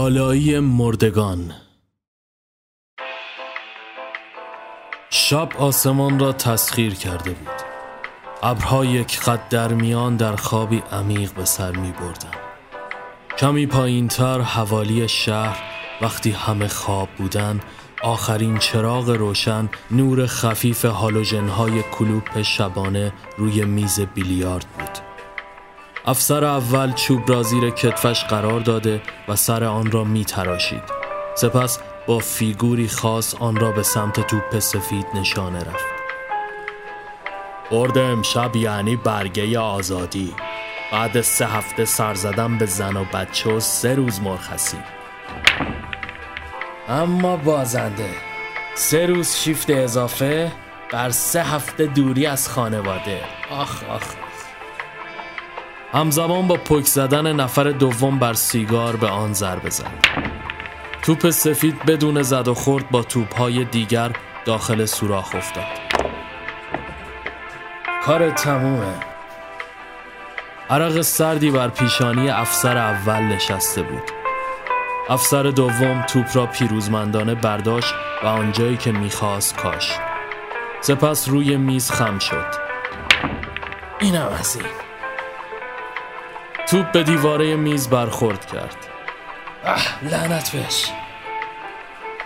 لالایی مردگان. شب آسمان را تسخیر کرده بود. ابرها یک خط در میان در خوابی عمیق به سر می بردن. کمی پایین تر حوالی شهر وقتی همه خواب بودن آخرین چراغ روشن نور خفیف هالوژن های کلوپ شبانه روی میز بیلیارد بود. افسر اول چوب را زیر کتفش قرار داده و سر آن را می تراشید. سپس با فیگوری خاص آن را به سمت توپ سفید نشانه رفت. برد امشب یعنی برگه آزادی. بعد سه هفته سر زدن به زن و بچه و سه روز مرخصی اما بازنده سه روز شیفت اضافه بر سه هفته دوری از خانواده. آخ آخ. همزمان با پک زدن نفر دوم بر سیگار به آن ضربه زد توپ سفید بدون زد و خورد با توپهای دیگر داخل سوراخ افتاد. کار تمومه. عرق سردی بر پیشانی افسر اول نشسته بود. افسر دوم توپ را پیروزمندانه برداشت و آنجایی که می‌خواست کاش. سپس روی میز خم شد. اینم از این. توپ به دیواره میز برخورد کرد. اه لعنت بهش.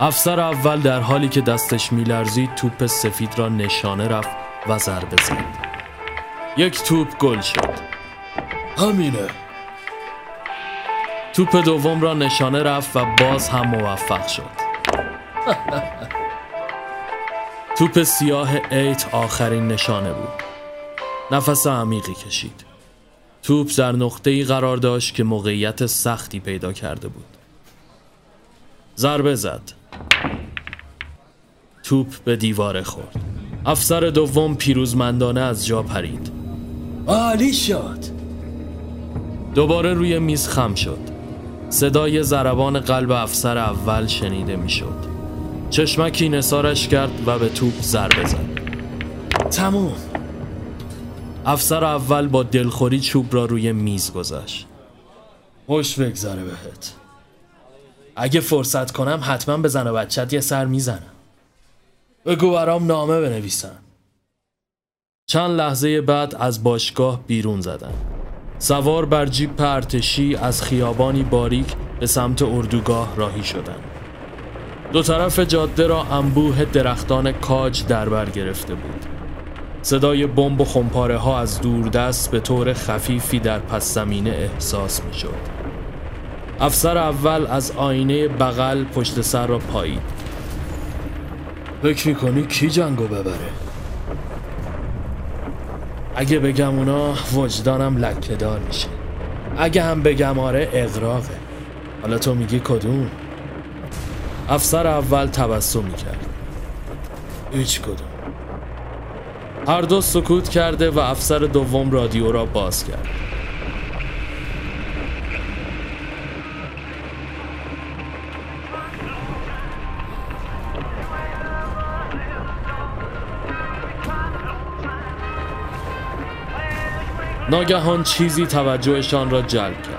افسر اول در حالی که دستش میلرزید توپ سفید را نشانه رفت و ضربه زد. یک توپ گل شد. همینه. توپ دوم را نشانه رفت و باز هم موفق شد. توپ سیاه ایت آخرین نشانه بود. نفس عمیقی کشید. توپ در نقطه ای قرار داشت که موقعیت سختی پیدا کرده بود. ضربه زد. توپ به دیواره خورد. افسر دوم پیروزمندانه از جا پرید. عالی شد. دوباره روی میز خم شد. صدای ضربان قلب افسر اول شنیده می‌شد. چشمکی نسارش کرد و به توپ ضربه زد. تموم. افسر اول با دلخوری چوب را روی میز گذاشت. خوش بگذاره بهت. اگه فرصت کنم حتما به زن و بچت یه سر می‌زنم. بگو برام نامه بنویسن. چند لحظه بعد از باشگاه بیرون زدن. سوار بر جیب ارتشی از خیابانی باریک به سمت اردوگاه راهی شدند. دو طرف جاده را انبوه درختان کاج در بر گرفته بود. صدای بمب و خمپاره ها از دوردست به طور خفیفی در پس زمینه احساس می شد. افسر اول از آینه بغل پشت سر را پایید فکر می‌کنی کی جنگو ببره؟ اگه بگم اونا وجدانم لکه دار میشه اگه هم بگم آره اقراقه حالا تو میگی کدوم؟ افسر اول تبسم می‌کرد هیچ کدوم هر دو سکوت کرده و افسر دوم رادیو را باز کرد. ناگهان چیزی توجهشان را جلب کرد.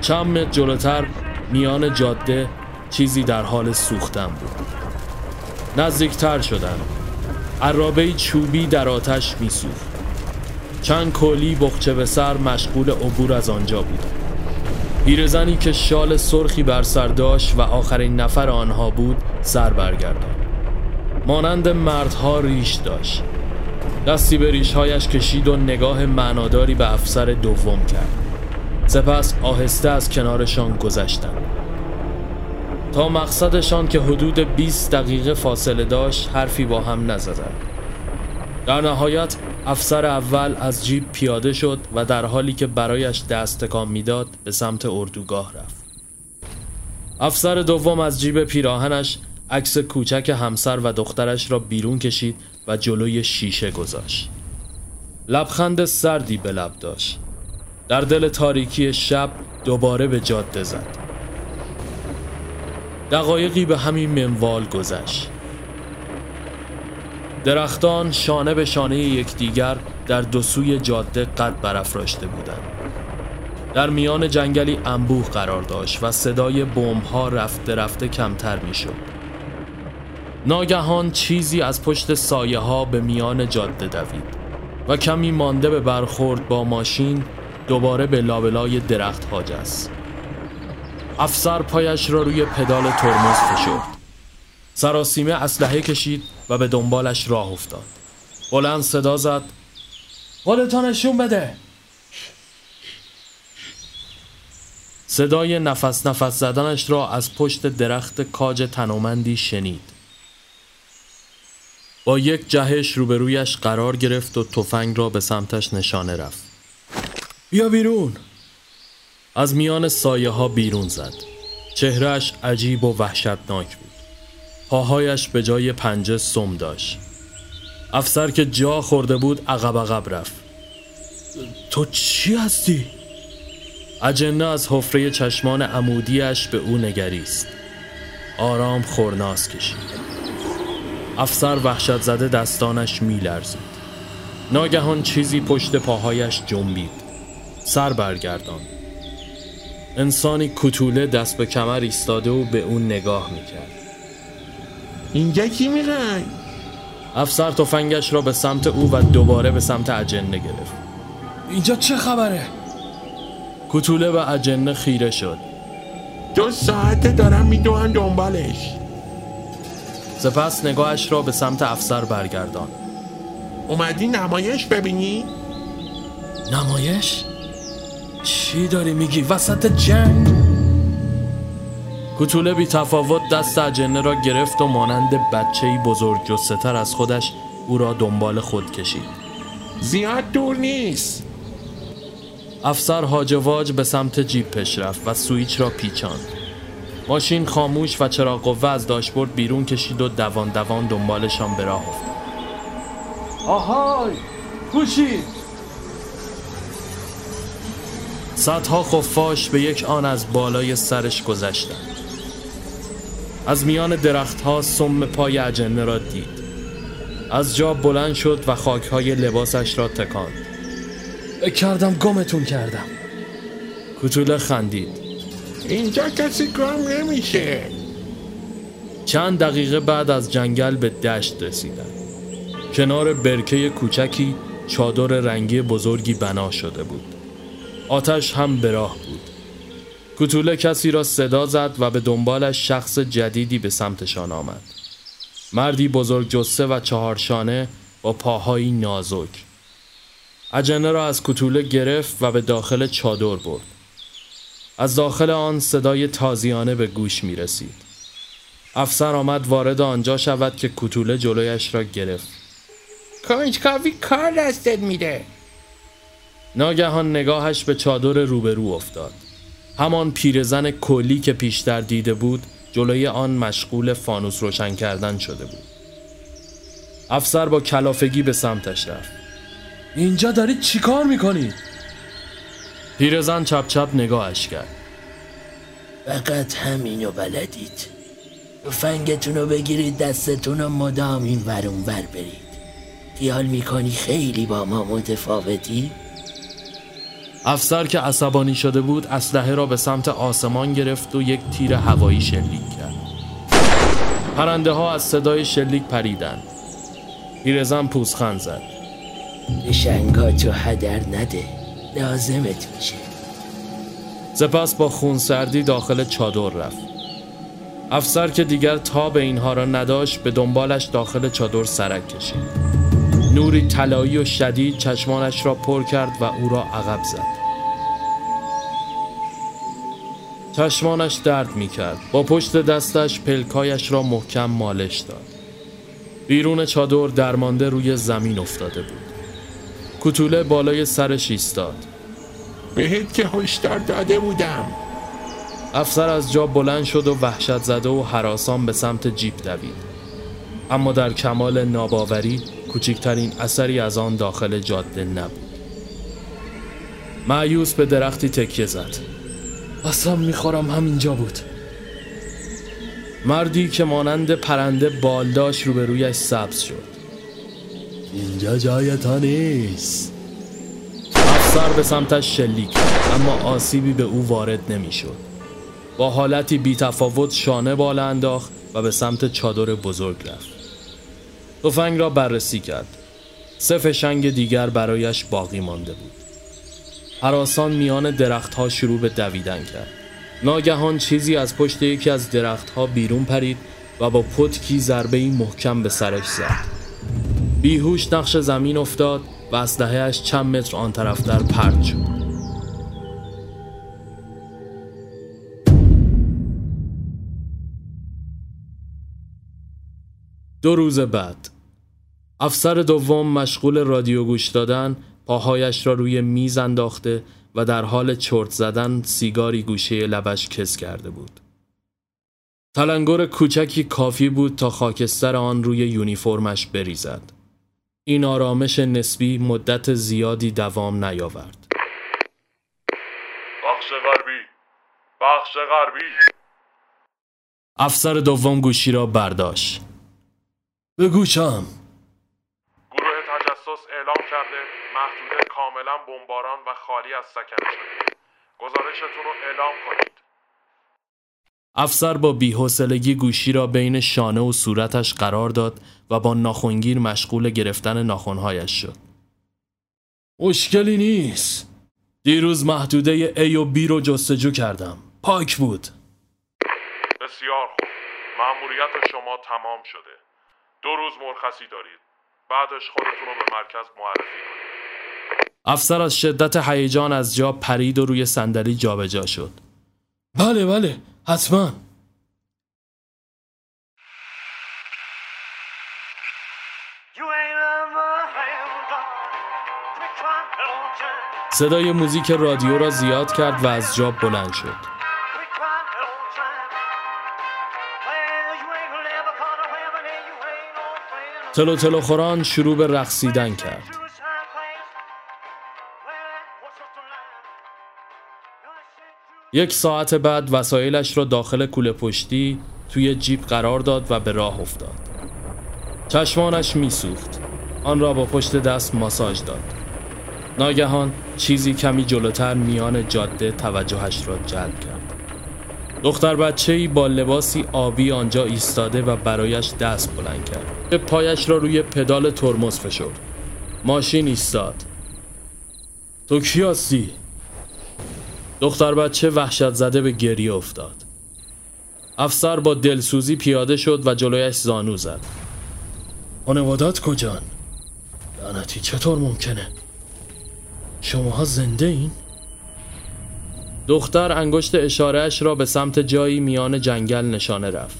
چند متر جلوتر میان جاده چیزی در حال سوختن بود. نزدیکتر شدند. عرابه چوبی در آتش میسوخت. چند کلی بخچه به سر مشغول عبور از آنجا بود. پیرزنی که شال سرخی بر سر داشت و آخرین نفر آنها بود سر برگردان. مانند مردها ریش داشت. دستی به ریشهایش کشید و نگاه معناداری به افسر دوم کرد. سپس آهسته از کنارشان گذشتند. تا مقصدشان که حدود 20 دقیقه فاصله داشت حرفی با هم نزدند. در نهایت افسر اول از جیب پیاده شد و در حالی که برایش دست تکان می‌داد به سمت اردوگاه رفت. افسر دوم از جیب پیراهنش عکس کوچک همسر و دخترش را بیرون کشید و جلوی شیشه گذاشت. لبخند سردی به لب داشت. در دل تاریکی شب دوباره به جاده زد. دقایقی به همین منوال گذشت درختان شانه به شانه یکدیگر در دو سوی جاده قد برافراشته بودند در میان جنگلی انبوه قرار داشت و صدای بمب ها رفته رفته کمتر می شد. ناگهان چیزی از پشت سایه ها به میان جاده دوید و کمی مانده به برخورد با ماشین دوباره به لابلای درخت ها جست. افسر پایش را روی پدال ترمز فشرد. سراسیمه اسلحه کشید و به دنبالش راه افتاد. بلند صدا زد. خودتان نشون بده. صدای نفس نفس زدنش را از پشت درخت کاج تنومندی شنید. با یک جهش روبرویش قرار گرفت و تفنگ را به سمتش نشانه رفت. بیا بیرون. از میان سایه ها بیرون زد. چهرهش عجیب و وحشتناک بود. پاهایش به جای پنجه سم داشت. افسر که جا خورده بود عقب عقب رفت. تو چی هستی؟ اجنه از حفره چشمان عمودیش به او نگریست. آرام خورناس کشید. افسر وحشت زده دستانش میلرزید. ناگهان چیزی پشت پاهایش جنبید. سر برگردان انسانی کتوله دست به کمر ایستاده و به اون نگاه می‌کرد اینجا کی می‌خوای؟ افسر تفنگش را به سمت او و دوباره به سمت اجنه گرفت اینجا چه خبره؟ کتوله به اجنه خیره شد دو ساعت دارم میدوهم دنبالش سپس نگاهش را به سمت افسر برگردان اومدی نمایش ببینی؟ نمایش؟ چی داری میگی؟ وسط جنگ؟ کتوله بی تفاوت دست اجنه را گرفت و مانند بچهی بزرگ جستتر از خودش او را دنبال خود کشید. زیاد دور نیست. افسر هاجواج به سمت جیپش رفت و سویچ را پیچاند. ماشین خاموش و چراغ قوه از داشبورد بیرون کشید و دوان دوان دنبالشان به راه افتاد. آهای! کوشید! صدها خفاش به یک آن از بالای سرش گذشتند. از میان درختها سم پای اجنه را دید. از جا بلند شد و خاکهای لباسش را تکاند. کردم گمتون کردم. کتوله خندید. اینجا کسی گم نمیشه. چند دقیقه بعد از جنگل به دشت رسیدن کنار برکه کوچکی چادر رنگی بزرگی بنا شده بود. آتش هم به راه بود. کتوله کسی را صدا زد و به دنبالش شخص جدیدی به سمتشان آمد. مردی بزرگ جسه و چهارشانه با پاهایی نازک. اجنه را از کتوله گرفت و به داخل چادر برد. از داخل آن صدای تازیانه به گوش می رسید. افسر آمد وارد آنجا شود که کتوله جلویش را گرفت. کنجکاوی کار دستت میده. ناگهان نگاهش به چادر روبرو افتاد. همان پیرزن کلی که پیشتر دیده بود جلوی آن مشغول فانوس روشن کردن شده بود. افسر با کلافگی به سمتش رفت. اینجا دارید چیکار می‌کنید؟ پیرزن چپ چپ نگاهش کرد. فقط همینو بلدید. فنگتون رو بگیرید دستتون رو مدام این ورون ور برید. خیال می‌کنی خیلی با ما متفاوتی؟ افسر که عصبانی شده بود اسلحه را به سمت آسمان گرفت و یک تیر هوایی شلیک کرد. پرنده ها از صدای شلیک پریدند. پیرزن پوزخند زد. نشنگاتو هدر نده. لازمت میشه. سپس با خونسردی داخل چادر رفت. افسر که دیگر تا به اینها را نداشت به دنبالش داخل چادر سرک کشید. نوری طلایی و شدید چشمانش را پر کرد و او را عقب زد. چشمانش درد می کرد با پشت دستش پلکایش را محکم مالش داد. بیرون چادر درمانده روی زمین افتاده بود. کتوله بالای سرش ایستاد. بهت که هشدار داده بودم. افسر از جا بلند شد و وحشت زده و حراسان به سمت جیپ دوید. اما در کمال ناباوری کوچکترین اثری از آن داخل جاده نبود. معیوس به درختی تکیه زد. اصلا می‌خورم همینجا بود. مردی که مانند پرنده بالداش روبرویش سبز شد. اینجا جای تا نیست. افسر به سمتش شلیک کرد اما آسیبی به او وارد نمی‌شد. با حالتی بی تفاوت شانه بالا انداخت و به سمت چادر بزرگ رفت. تفنگ را بررسی کرد. سه فشنگ دیگر برایش باقی مانده بود. حراسان میان درختها شروع به دویدن کرد. ناگهان چیزی از پشت یکی از درختها بیرون پرید و با پتکی ضربه محکم به سرش زد. بیهوش نقش زمین افتاد و اسلحهاش چند متر آن طرفتر پرد شد. دو روز بعد افسر دوم مشغول رادیو گوش دادن پاهایش را روی میز انداخته و در حال چرت زدن سیگاری گوشه لبش کس کرده بود. تلنگر کوچکی کافی بود تا خاکستر آن روی یونیفرمش بریزد. این آرامش نسبی مدت زیادی دوام نیاورد. بخش غربی بخش غربی افسر دوم گوشی را برداشت. به گوشم. گروه تجسس اعلام کرده محدوده کاملا بمباران و خالی از سکنه شده گزارشتون رو اعلام کنید افسر با بیحوصلگی گوشی را بین شانه و صورتش قرار داد و با ناخونگیر مشغول گرفتن ناخونهایش شد. مشکلی نیست. دیروز محدوده A و B رو جستجو کردم. پاک بود. بسیار خوب مأموریت شما تمام شده دو روز مرخصی دارید بعدش خودتون رو به مرکز معرفی کنید افسر از شدت هیجان از جا پرید و روی صندلی جابجا شد. بله بله حتما. صدای موزیک رادیو را زیاد کرد و از جا بلند شد. تلو تلو خوران شروع به رقصیدن کرد. یک ساعت بعد وسایلش را داخل کوله پشتی توی جیب قرار داد و به راه افتاد. چشمانش میسوخت. آن را با پشت دست ماساژ داد. ناگهان چیزی کمی جلوتر میان جاده توجهش را جلب کرد. دختر بچه ای با لباسی آبی آنجا ایستاده و برایش دست بلند کرد. پایش را روی پدال ترمز فشرد. ماشین ایستاد. تو کی هستی؟ دختر بچه وحشت زده به گریه افتاد. افسر با دلسوزی پیاده شد و جلویش زانو زد. خانوادت کجان؟ لعنتی چطور ممکنه؟ شماها زنده این؟ دختر انگشت اشارهش را به سمت جایی میان جنگل نشانه رفت.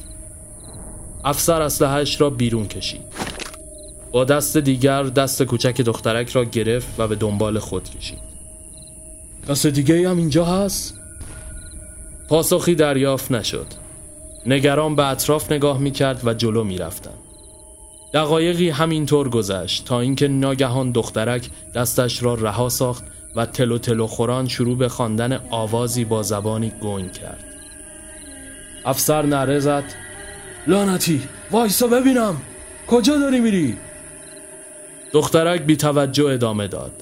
افسر اسلحه‌اش را بیرون کشید. با دست دیگر دست کوچک دخترک را گرفت و به دنبال خود کشید. دست دیگه هم اینجا هست؟ پاسخی دریافت نشد. نگران به اطراف نگاه می کرد و جلو می رفتن. دقایقی همینطور گذشت تا اینکه ناگهان دخترک دستش را رها ساخت و تلو تلو خوران شروع به خواندن آوازی با زبانی گنگ کرد. افسر نره زد لعنتی وایسا ببینم کجا داری میری؟ دخترک بی توجه ادامه داد.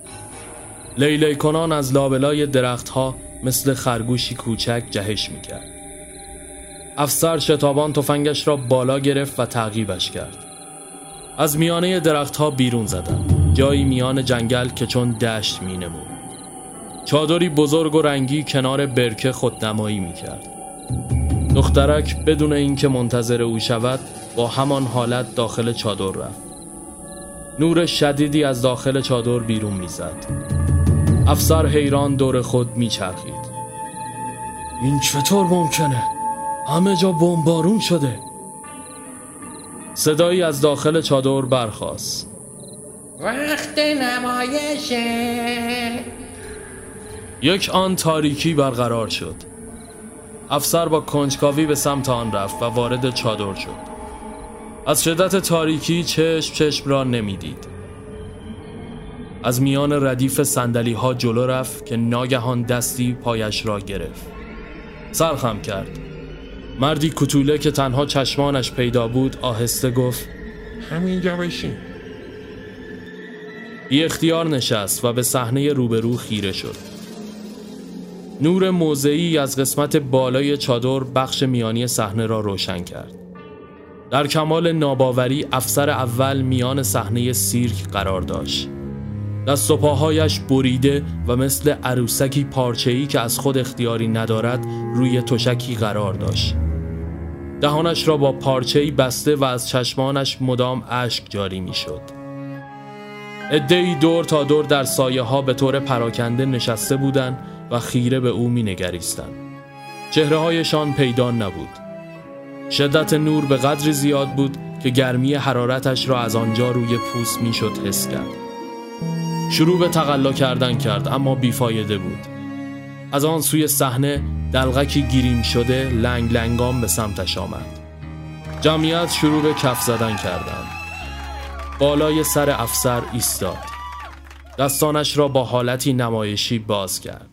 لیلی کنان از لابلای درختها مثل خرگوشی کوچک جهش می‌کرد. افسر شتابان تفنگش را بالا گرفت و تعقیبش کرد. از میانه درختها بیرون زدم. جایی میان جنگل که چون دشت می نمود. چادری بزرگ و رنگی کنار برکه خودنمایی می کرد. دخترک بدون اینکه منتظر او شود با همان حالت داخل چادر رفت. نور شدیدی از داخل چادر بیرون می‌زد. افسر حیران دور خود میچرخید. این چطور ممکنه؟ همه جا بمبارون شده. صدایی از داخل چادر برخاست. وقت نمایشه یک آن تاریکی برقرار شد. افسر با کنجکاوی به سمت آن رفت و وارد چادر شد. از شدت تاریکی چشم چشم را نمی‌دید. از میان ردیف سندلی ها جلو رفت که ناگهان دستی پایش را گرفت. سرخم کرد. مردی کتوله که تنها چشمانش پیدا بود آهسته گفت همینجا بشین بی اختیار نشست و به صحنه روبرو خیره شد. نور موضعی از قسمت بالای چادر بخش میانی صحنه را روشن کرد. در کمال ناباوری افسر اول میان صحنه سیرک قرار داشت. دست و پاهایش بریده و مثل عروسکی پارچه‌ای که از خود اختیاری ندارد روی تشکی قرار داشت. دهانش را با پارچه‌ای بسته و از چشمانش مدام اشک جاری می‌شد. ادهی دور تا دور در سایه ها به طور پراکنده نشسته بودند و خیره به او می نگریستن. چهره هایشان پیدا نبود. شدت نور به قدری زیاد بود که گرمی حرارتش را از آنجا روی پوست می شد حس کرد. شروع به تقلا کردن کرد اما بیفایده بود. از آن سوی صحنه دلغکی گیریم شده لنگ لنگام به سمتش آمد. جمعیت شروع به کف زدن کردند. بالای سر افسر ایستاد. دستانش را با حالتی نمایشی باز کرد.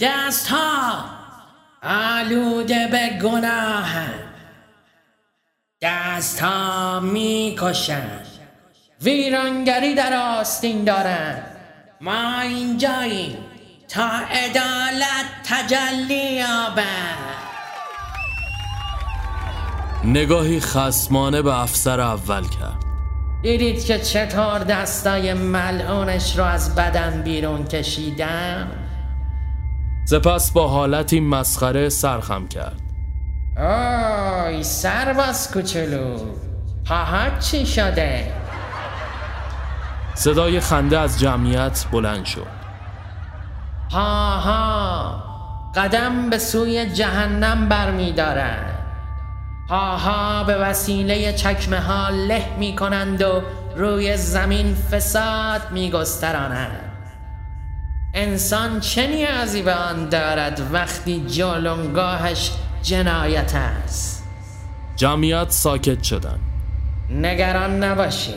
دست ها آلوده به گناه دست ها می کشن ویرانگری در آستین دارن. ما اینجاییم تا عدالت تجلی یابد. نگاهی خسمانه به افسر اول کرد. دیدید که چطور دستای ملعونش رو از بدن بیرون کشیدم؟ سپس با حالتی مسخره سرخم کرد. آی سرباز کوچولو. پاهات چی شده؟ صدای خنده از جمعیت بلند شد. پاها قدم به سوی جهنم برمیدارند پاها به وسیله چکمه ها له می کنند و روی زمین فساد می گسترانند انسان چه نیازی به آن دارد وقتی جلونگاهش جنایت است. جمعیت ساکت شدند نگران نباشید.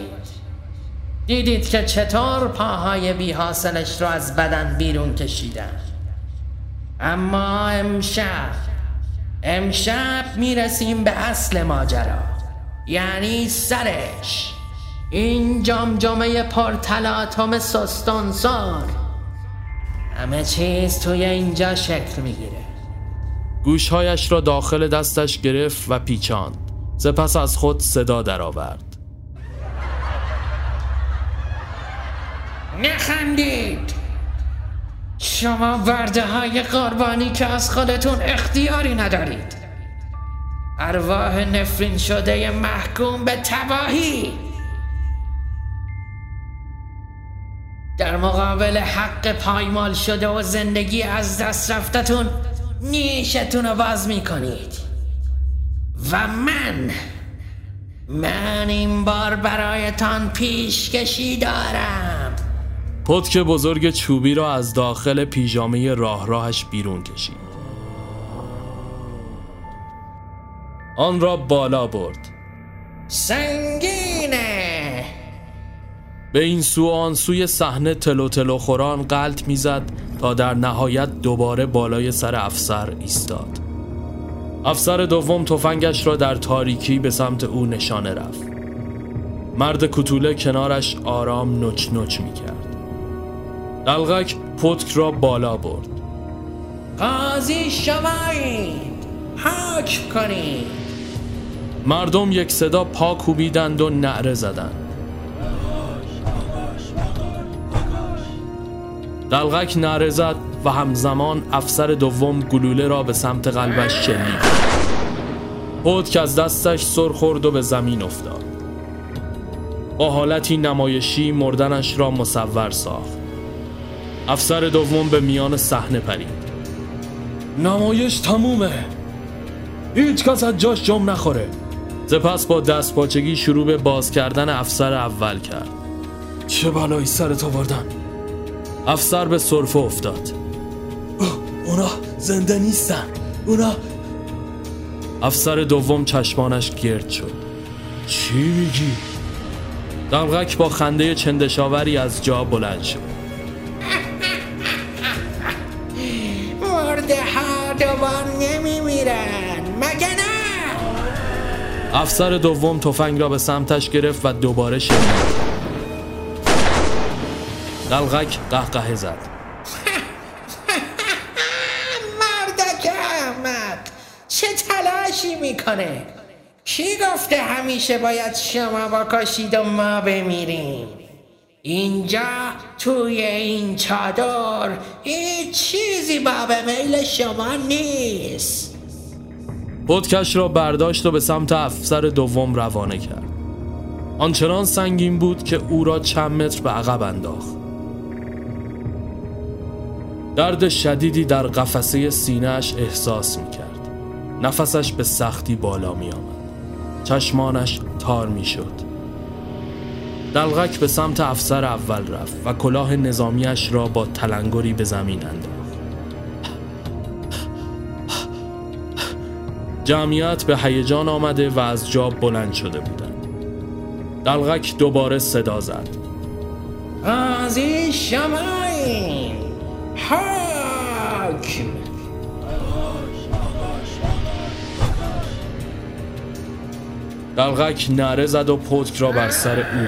دیدید که چطور پاهای بی حاصلش رو از بدن بیرون کشیدن. اما امشب امشب می‌رسیم به اصل ماجرا. یعنی سرش. این جمجمه پرتلاتم سستانسار. همه چیز توی اینجا شکل می‌گیره. گوشهایش را داخل دستش گرفت و پیچاند. سپس از خود صدا درآورد. نخندید! شما ورده های قربانی که از خودتون اختیاری ندارید. ارواح نفرین شده محکوم به تباهی. در مقابل حق پایمال شده و زندگی از دست رفتتون نیشتون رو باز می‌کنید. و من من این بار برایتان پیشکشی دارم. پتک بزرگ چوبی را از داخل پیژامه راه راهش بیرون کشید. آن را بالا برد. سنگینه به این سو آن سوی صحنه تلو تلو خوران قلط می‌زد تا در نهایت دوباره بالای سر افسر ایستاد. افسر دوم تفنگش را در تاریکی به سمت او نشانه رفت. مرد کتوله کنارش آرام نچ نچ می کرد دلغک پتک را بالا برد. قاضی شمایید. حکم کنید. مردم یک صدا پا کوبیدند و نعره زدند. دلغک نعره زد و همزمان افسر دوم گلوله را به سمت قلبش شلیک پتک از دستش سر خورد و به زمین افتاد. با حالتی نمایشی مردنش را مصور ساخت. افسر دوم به میان صحنه پرید. نمایش تمومه. هیچ کس از جاش جم نخوره. سپس با دست پاچگی شروع به باز کردن افسر اول کرد. چه بلایی سرت آوردن؟ افسر به صرفه افتاد. اونا زنده نیستن. اونا افسر دوم چشمانش گرد شد. چی میگی؟ دلغک با خنده چندشاوری از جا بلند شد. مرده ها دوبار نمیمیرن. مگه نه؟ افسر دوم تفنگ را به سمتش گرفت و دوباره شلیک دلغک قهقه زد مردک احمق چه تلاشی می‌کنه؟ کی گفته همیشه باید شما بکشید و ما بمیریم؟ اینجا توی این چادر هیچ چیزی باب میل شما نیست. پدکش را برداشت و به سمت افسر دوم روانه کرد. آنچنان سنگین بود که او را چند متر به عقب انداخت. درد شدیدی در قفسه سینهش احساس می کرد نفسش به سختی بالا می آمد چشمانش تار می شد دلغک به سمت افسر اول رفت و کلاه نظامیش را با تلنگری به زمین انداخت. جمعیت به هیجان آمده و از جا بلند شده بودند. دلغک دوباره صدا زد. قاضی شمایین حکم دلغک نره زد و پتک را بر سر او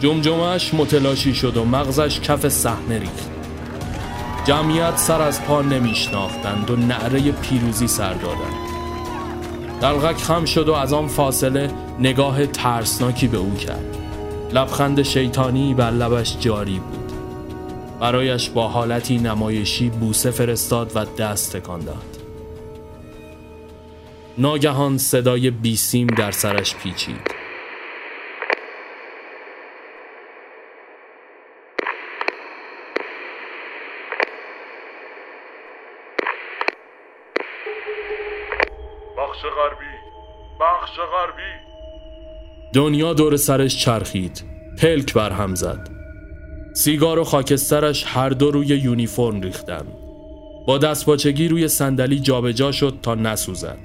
جمجمهش متلاشی شد و مغزش کف صحنه ریخت. جمعیت سر از پا نمیشناختند و نعره پیروزی سر دادند. دلغک خم شد و از آن فاصله نگاه ترسناکی به او کرد. لبخند شیطانی بر لبش جاری بود. برایش با حالتی نمایشی بوسه فرستاد و دست تکان داد. ناگهان صدای بیسیم در سرش پیچید. بخش غربی بخش غربی. دنیا دور سرش چرخید پلک بر هم زد. سیگار و خاکسترش هر دو روی یونیفرم ریختن. با دستپاچگی روی صندلی جابجا شد تا نسوزد.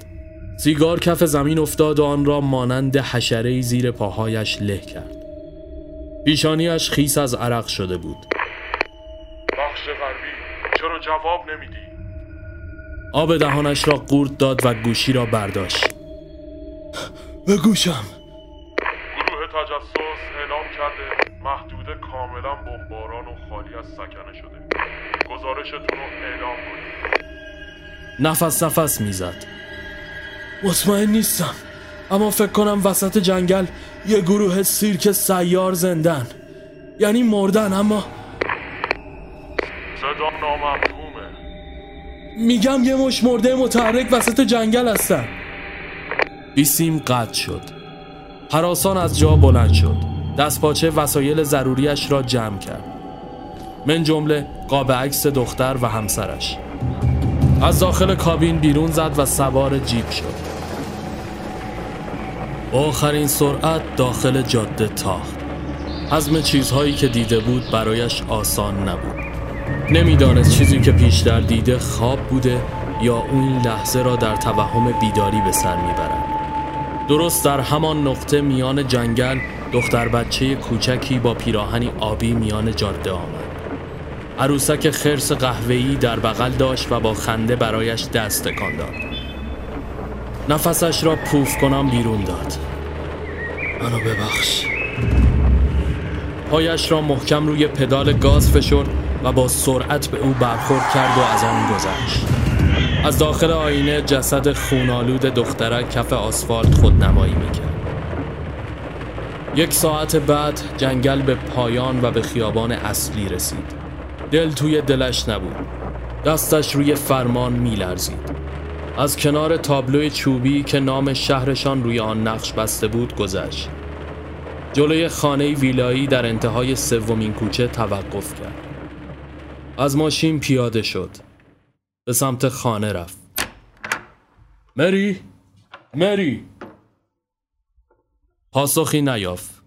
سیگار کف زمین افتاد و آن را مانند حشره زیر پاهایش له کرد. پیشانیش خیس از عرق شده بود. بخش غربی چرا جواب نمیدی؟ آب دهانش را قورت داد و گوشی را برداشت. به گوشم گروه تجسس کرده محدوده کاملا بمباران و خالی از سکنه شده. گزارشتون رو اعلام کنید. نفس نفس می‌زد. مطمئن نیستم اما فکر کنم وسط جنگل یه گروه سیرک سیار زندن. یعنی مردن اما صدا نامفهومه. میگم یه مش مرده متحرک وسط جنگل هستن. بیسیم قطع شد. حراسان از جا بلند شد. دستپاچه وسایل ضروریش را جمع کرد. من جمله قاب عکس دختر و همسرش. از داخل کابین بیرون زد و سوار جیب شد. آخرین سرعت داخل جاده تاخت. حزم چیزهایی که دیده بود برایش آسان نبود. نمی‌دانست چیزی که پیشتر دیده خواب بوده یا اون لحظه را در توهم بیداری به سر می‌برد. درست در همان نقطه میان جنگل دختر بچه کوچکی با پیراهنی آبی میان جاده آمد. عروسک خرس قهوه‌ای در بغل داشت و با خنده برایش دست تکان داد. نفسش را پوف کنم بیرون داد. منو ببخش. پایش را محکم روی پدال گاز فشرد و با سرعت به او برخورد کرد و از آن گذشت. از داخل آینه جسد خونالود دخترک کف آسفالت خودنمایی می‌کرد. یک ساعت بعد جنگل به پایان و به خیابان اصلی رسید. دل توی دلش نبود. دستش روی فرمان میلرزید. از کنار تابلوی چوبی که نام شهرشان روی آن نقش بسته بود گذشت. جلوی خانه ویلایی در انتهای سومین کوچه توقف کرد. از ماشین پیاده شد. به سمت خانه رفت. مری؟ مری؟ پاسخی نیافت.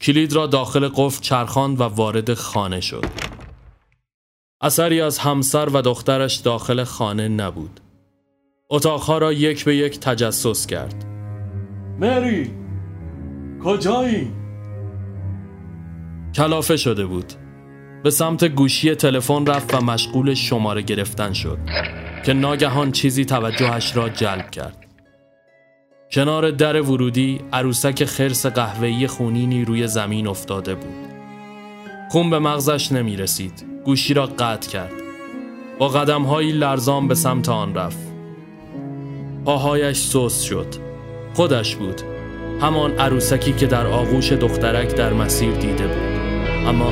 کلید را داخل قفل چرخاند و وارد خانه شد. اثری از همسر و دخترش داخل خانه نبود. اتاقها را یک به یک تجسس کرد. مری کجایی؟ کلافه شده بود. به سمت گوشی تلفن رفت و مشغول شماره گرفتن شد. که ناگهان چیزی توجهش را جلب کرد. کنار در ورودی عروسک خرس قهوه‌ای خونینی روی زمین افتاده بود. خون به مغزش نمی رسید گوشی را قطع کرد. با قدم هایی لرزان به سمت آن رفت. پاهایش سوس شد. خودش بود. همان عروسکی که در آغوش دخترک در مسیر دیده بود. اما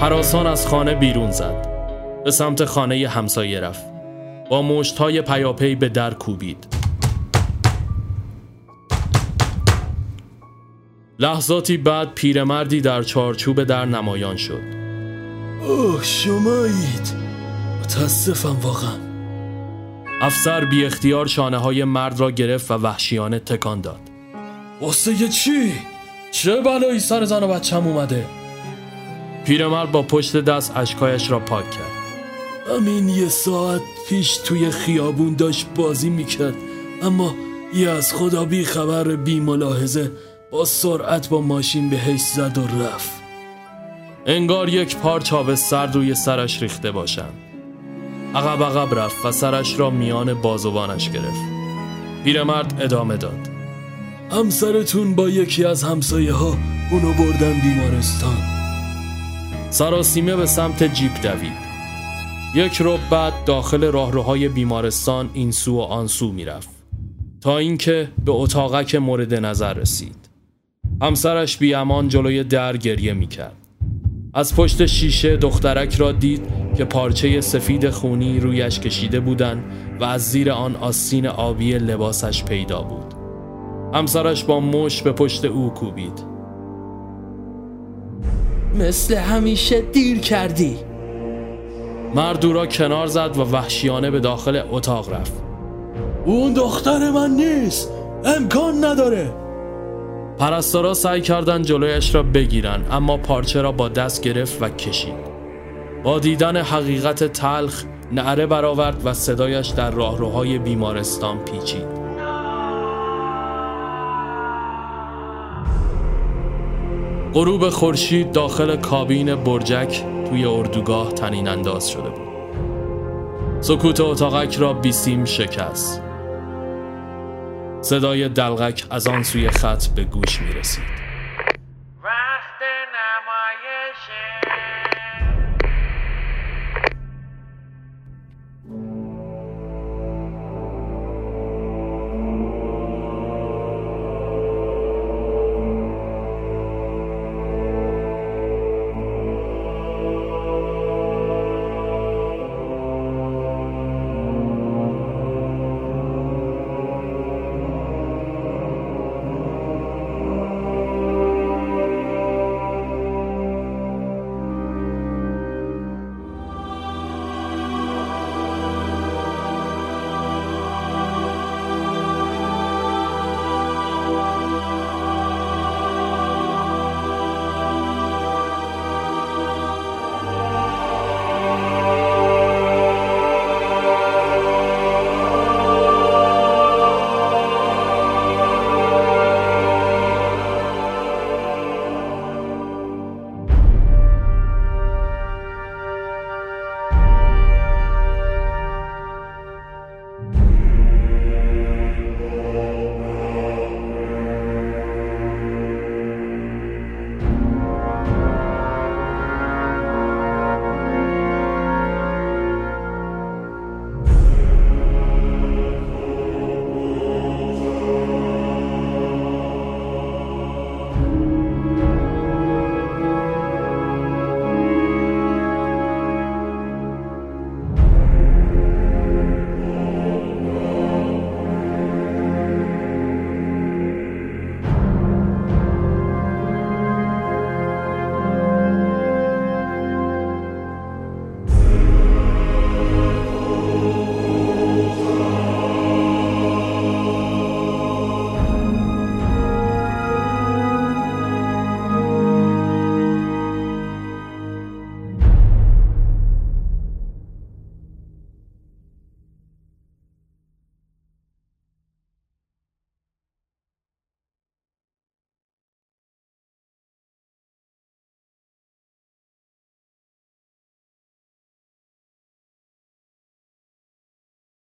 حراسان از خانه بیرون زد. به سمت خانه همسایه رفت. با مشتهای پیاپی به در کوبید. لحظاتی بعد پیرمردی در چارچوب در نمایان شد. اوه شمایید. متاسفم واقعا. افسر بی اختیار شانه های مرد را گرفت و وحشیانه تکان داد. واسه چی؟ چه بلایی سر زن و بچم اومده؟ پیرمرد با پشت دست اشکایش را پاک کرد. همین یه ساعت پیش توی خیابون داشت بازی می‌کرد اما یه از خدا بی خبر بی ملاحظه با سرعت با ماشین بهش زد و رفت. انگار یک پارچ آب سرد روی سرش ریخته باشند. عقب عقب رفت و سرش را میان بازوانش گرفت. پیرمرد ادامه داد. همسرتون با یکی از همسایه ها اونو بردن بیمارستان. سراسیمه به سمت جیپ دوید. یک رب بعد داخل راهروهای بیمارستان این سو و آن سو می‌رفت. تا اینکه به اتاقک مورد نظر رسید. همسرش بی امان جلوی در گریه می‌کرد. از پشت شیشه دخترک را دید که پارچه سفید خونی رویش کشیده بودند و از زیر آن آستین آبی لباسش پیدا بود. همسرش با مش به پشت او کوبید. مثل همیشه دیر کردی. مرد او را کنار زد و وحشیانه به داخل اتاق رفت. اون دختر من نیست. امکان نداره. پرستارا سعی کردند جلویش را بگیرن اما پارچه را با دست گرفت و کشید. با دیدن حقیقت تلخ نعره برآورد و صدایش در راهروهای بیمارستان پیچید. غروب خورشید داخل کابین برجک توی اردوگاه تنین انداز شده بود. سکوت اتاقک را بیسیم شکست. صدای دلغک از آن سوی خط به گوش می رسید